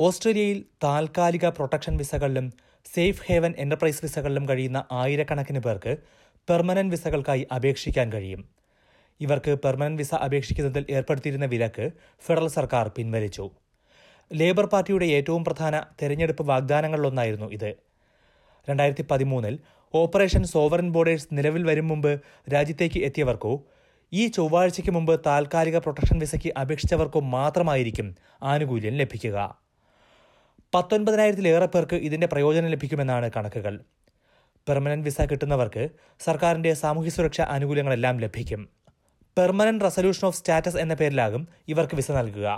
ഓസ്ട്രേലിയയിൽ താൽക്കാലിക പ്രൊട്ടക്ഷൻ വിസകളിലും സേഫ് ഹേവൻ എന്റർപ്രൈസ് വിസകളിലും കഴിയുന്ന ആയിരക്കണക്കിന് പേർക്ക് പെർമനന്റ് വിസകൾക്കായി അപേക്ഷിക്കാൻ കഴിയും. ഇവർക്ക് പെർമനന്റ് വിസ അപേക്ഷിക്കുന്നതിൽ ഏർപ്പെടുത്തിയിരുന്ന വിലക്ക് ഫെഡറൽ സർക്കാർ പിൻവലിച്ചു. ലേബർ പാർട്ടിയുടെ ഏറ്റവും പ്രധാന തെരഞ്ഞെടുപ്പ് വാഗ്ദാനങ്ങളിലൊന്നായിരുന്നു ഇത്. രണ്ടായിരത്തി പതിമൂന്നിൽ ഓപ്പറേഷൻ സോവറൻ ബോർഡേഴ്സ് നിലവിൽ വരും മുമ്പ് രാജ്യത്തേക്ക് എത്തിയവർക്കോ ഈ ചൊവ്വാഴ്ചയ്ക്ക് മുമ്പ് താൽക്കാലിക പ്രൊട്ടക്ഷൻ വിസയ്ക്ക് അപേക്ഷിച്ചവർക്കോ മാത്രമായിരിക്കും ആനുകൂല്യം ലഭിക്കുക. പത്തൊൻപതിനായിരത്തിലേറെ പേർക്ക് ഇതിന്റെ പ്രയോജനം ലഭിക്കുമെന്നാണ് കണക്കുകൾ. പെർമനന്റ് വിസ കിട്ടുന്നവർക്ക് സർക്കാരിന്റെ സാമൂഹ്യ സുരക്ഷാ ആനുകൂല്യങ്ങളെല്ലാം ലഭിക്കും. പെർമനന്റ് റെസൊല്യൂഷൻ ഓഫ് സ്റ്റാറ്റസ് എന്ന പേരിലാകും ഇവർക്ക് വിസ നൽകുക.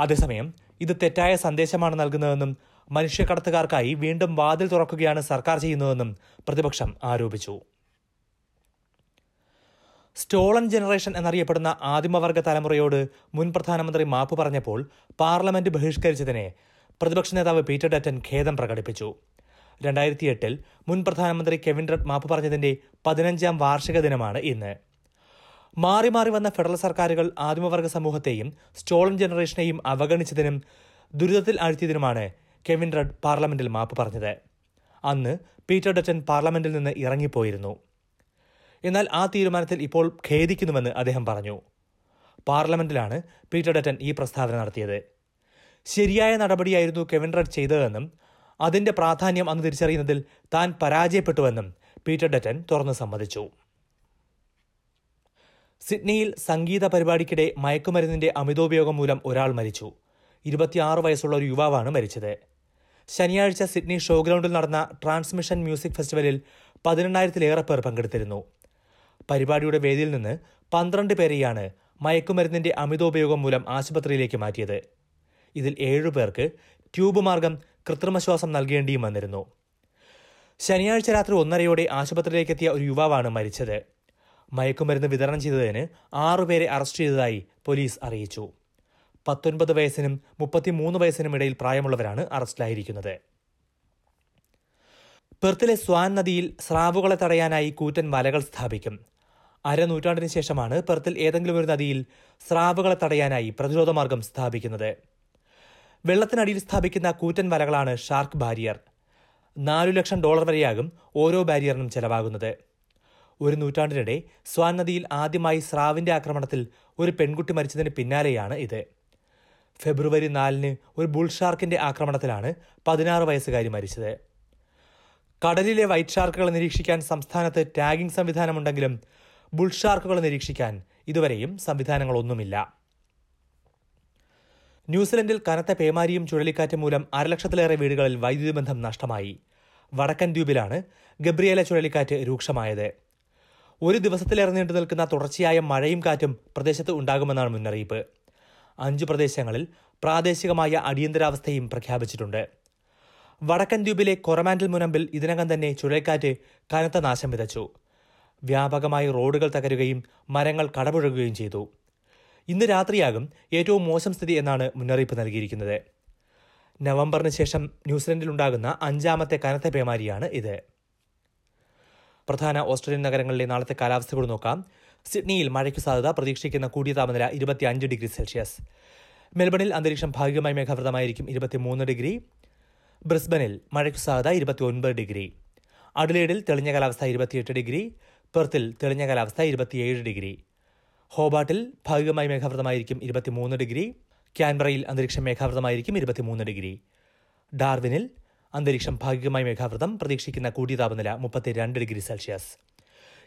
അതേസമയം ഇത് തെറ്റായ സന്ദേശമാണ് നൽകുന്നതെന്നും മനുഷ്യക്കടത്തുകാർക്കായി വീണ്ടും വാതിൽ തുറക്കുകയാണ് സർക്കാർ ചെയ്യുന്നതെന്നും പ്രതിപക്ഷം ആരോപിച്ചു. സ്റ്റോളൻ ജനറേഷൻ എന്നറിയപ്പെടുന്ന ആദിമവർഗ തലമുറയോട് മുൻ പ്രധാനമന്ത്രി മാപ്പ് പറഞ്ഞപ്പോൾ പാർലമെന്റ് ബഹിഷ്കരിച്ചതിനെ പ്രതിപക്ഷ നേതാവ് പീറ്റർ ഡറ്റൻ ഖേദം പ്രകടിപ്പിച്ചു. രണ്ടായിരത്തി എട്ടിൽ മുൻ പ്രധാനമന്ത്രി കെവിൻ റഡ് മാപ്പ് പറഞ്ഞതിന്റെ പതിനഞ്ചാം വാർഷിക ദിനമാണ് ഇന്ന്. മാറി മാറി വന്ന ഫെഡറൽ സർക്കാരുകൾ ആദിമവർഗ സമൂഹത്തെയും സ്റ്റോളൻ ജനറേഷനെയും അവഗണിച്ചതിനും ദുരിതത്തിൽ ആഴ്ത്തിയതിനുമാണ് കെവിൻ റഡ് പാർലമെന്റിൽ മാപ്പ് പറഞ്ഞത്. അന്ന് പീറ്റർ ഡറ്റൻ പാർലമെന്റിൽ നിന്ന് ഇറങ്ങിപ്പോയിരുന്നു. എന്നാൽ ആ തീരുമാനത്തിൽ ഇപ്പോൾ ഖേദിക്കുന്നുവെന്ന് അദ്ദേഹം പറഞ്ഞു. പാർലമെന്റിലാണ് പീറ്റർ ഡറ്റൻ ഈ പ്രസ്താവന നടത്തിയത്. ശരിയായ നടപടിയായിരുന്നു കെവിൻ റഡ് ചെയ്തതെന്നും അതിന്റെ പ്രാധാന്യം അന്ന് തിരിച്ചറിയുന്നതിൽ താൻ പരാജയപ്പെട്ടുവെന്നും പീറ്റർ ഡറ്റൻ തുറന്നു സമ്മതിച്ചു. സിഡ്നിയിൽ സംഗീത പരിപാടിക്കിടെ മയക്കുമരുന്നിന്റെ അമിതോപയോഗം മൂലം ഒരാൾ മരിച്ചു. ഇരുപത്തിയാറ് വയസ്സുള്ള ഒരു യുവാവാണ് മരിച്ചത്. ശനിയാഴ്ച സിഡ്നി ഷോ ഗ്രൗണ്ടിൽ നടന്ന ട്രാൻസ്മിഷൻ മ്യൂസിക് ഫെസ്റ്റിവലിൽ പതിനെണ്ണായിരത്തിലേറെ പേർ പങ്കെടുത്തിരുന്നു. പരിപാടിയുടെ വേദിയിൽ നിന്ന് പന്ത്രണ്ട് പേരെയാണ് മയക്കുമരുന്നിന്റെ അമിതോപയോഗം മൂലം ആശുപത്രിയിലേക്ക് മാറ്റിയത്. ഇതിൽ ഏഴു പേർക്ക് ട്യൂബ് മാർഗം കൃത്രിമശ്വാസം നൽകേണ്ടിയും വന്നിരുന്നു. ശനിയാഴ്ച രാത്രി ഒന്നരയോടെ ആശുപത്രിയിലേക്ക് എത്തിയ ഒരു യുവാവാണ് മരിച്ചത്. മയക്കുമരുന്ന് വിതരണം ചെയ്തതിന് ആറുപേരെ അറസ്റ്റ് ചെയ്തതായി പോലീസ് അറിയിച്ചു. പത്തൊൻപത് വയസ്സിനും മുപ്പത്തിമൂന്ന് വയസ്സിനും ഇടയിൽ പ്രായമുള്ളവരാണ് അറസ്റ്റിലായിരിക്കുന്നത്. പെർത്തിലെ സ്വാൻ നദിയിൽ സ്രാവുകളെ തടയാനായി കൂറ്റൻ വലകൾ സ്ഥാപിക്കും. അരനൂറ്റാണ്ടിന് ശേഷമാണ് പെർത്തിൽ ഏതെങ്കിലും ഒരു നദിയിൽ സ്രാവുകളെ തടയാനായി പ്രതിരോധ മാർഗം സ്ഥാപിക്കുന്നത്. വെള്ളത്തിനടിയിൽ സ്ഥാപിക്കുന്ന കൂറ്റൻ വലകളാണ് ഷാർക്ക് ബാരിയർ. നാലു ലക്ഷം ഡോളർ വരെയാകും ഓരോ ബാരിയറിനും ചെലവാകുന്നത്. ഒരു നൂറ്റാണ്ടിനിടെ സ്വാൻ നദിയിൽ ആദ്യമായി സ്രാവിന്റെ ആക്രമണത്തിൽ ഒരു പെൺകുട്ടി മരിച്ചതിന് പിന്നാലെയാണ് ഇത്. ഫെബ്രുവരി നാലിന് ഒരു ബുൾ ഷാർക്കിന്റെ ആക്രമണത്തിലാണ് പതിനാറ് വയസ്സുകാരി മരിച്ചത്. കടലിലെ വൈറ്റ് ഷാർക്കുകളെ നിരീക്ഷിക്കാൻ സംസ്ഥാനത്ത് ടാഗിംഗ് സംവിധാനമുണ്ടെങ്കിലും ബുൾ ഷാർക്കുകളെ നിരീക്ഷിക്കാൻ ഇതുവരെയും സംവിധാനങ്ങളൊന്നുമില്ല. ന്യൂസിലൻഡിൽ കനത്ത പേമാരിയും ചുഴലിക്കാറ്റും മൂലം അരലക്ഷത്തിലേറെ വീടുകളിൽ വൈദ്യുതി ബന്ധം നഷ്ടമായി. വടക്കൻ ദ്വീപിലാണ് ഗബ്രിയേല ചുഴലിക്കാറ്റ് രൂക്ഷമായത്. ഒരു ദിവസത്തിലേറെ നീണ്ടു നിൽക്കുന്ന തുടർച്ചയായ മഴയും കാറ്റും പ്രദേശത്ത് ഉണ്ടാകുമെന്നാണ് മുന്നറിയിപ്പ്. അഞ്ചു പ്രദേശങ്ങളിൽ പ്രാദേശികമായ അടിയന്തരാവസ്ഥയും പ്രഖ്യാപിച്ചിട്ടുണ്ട്. വടക്കൻ ദ്വീപിലെ കൊറമാൻഡൽ മുനമ്പിൽ ഇതിനകം തന്നെ ചുഴലിക്കാറ്റ് കനത്ത നാശം വിതച്ചു. വ്യാപകമായി റോഡുകൾ തകരുകയും മരങ്ങൾ കടപുഴകുകയും ചെയ്തു. ഇന്ന് രാത്രിയാകും ഏറ്റവും മോശം സ്ഥിതി എന്നാണ് മുന്നറിയിപ്പ് നൽകിയിരിക്കുന്നത്. നവംബറിന് ശേഷം ന്യൂസിലൻഡിലുണ്ടാകുന്ന അഞ്ചാമത്തെ കനത്ത പേമാരിയാണ് ഇത്. പ്രധാന ഓസ്ട്രേലിയൻ നഗരങ്ങളിലെ നാളത്തെ കാലാവസ്ഥ നോക്കാം. സിഡ്നിയിൽ മഴയ്ക്ക് സാധ്യത പ്രതീക്ഷിക്കുന്ന കൂടിയ താപനില ഇരുപത്തിയഞ്ച് ഡിഗ്രി സെൽഷ്യസ്. മെൽബണിൽ അന്തരീക്ഷം ഭാഗികമായി മേഘാവൃതമായിരിക്കും ഇരുപത്തിമൂന്ന് ഡിഗ്രി. ബ്രിസ്ബനിൽ മഴയ്ക്ക് സാധ്യത ഇരുപത്തിയൊൻപത് ഡിഗ്രി. അഡ്ലേഡിൽ തെളിഞ്ഞ കാലാവസ്ഥ ഇരുപത്തിയെട്ട് ഡിഗ്രി. പെർത്തിൽ തെളിഞ്ഞ കാലാവസ്ഥ ഇരുപത്തിയേഴ് ഡിഗ്രി. ഹോബാട്ടിൽ ഭാഗികമായി മേഘാവൃതമായിരിക്കും ഇരുപത്തിമൂന്ന് ഡിഗ്രി. ക്യാൻബറയിൽ അന്തരീക്ഷം മേഘാവൃതമായിരിക്കും ഇരുപത്തിമൂന്ന് ഡിഗ്രി. ഡാർവിനിൽ അന്തരീക്ഷം ഭാഗികമായി മേഘാവൃതം പ്രതീക്ഷിക്കുന്ന കൂടിയ താപനില മുപ്പത്തിരണ്ട് degree Celsius.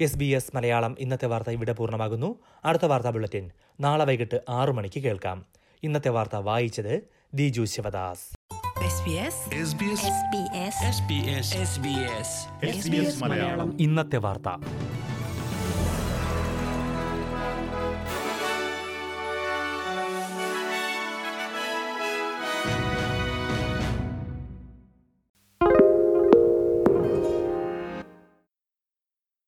S B S Malayalam ഇന്നത്തെ വാർത്ത ഇവിടെ പൂർണമാകുന്നു. അടുത്ത വാർത്താ ബുള്ളറ്റിൻ. നാളെ വൈകിട്ട് ആറു മണിക്ക് കേൾക്കാം. ഇന്നത്തെ വാർത്ത വായിച്ചത് Diju Sivadas. SBS SBS SBS SBS ഇന്നത്തെ വാർത്ത.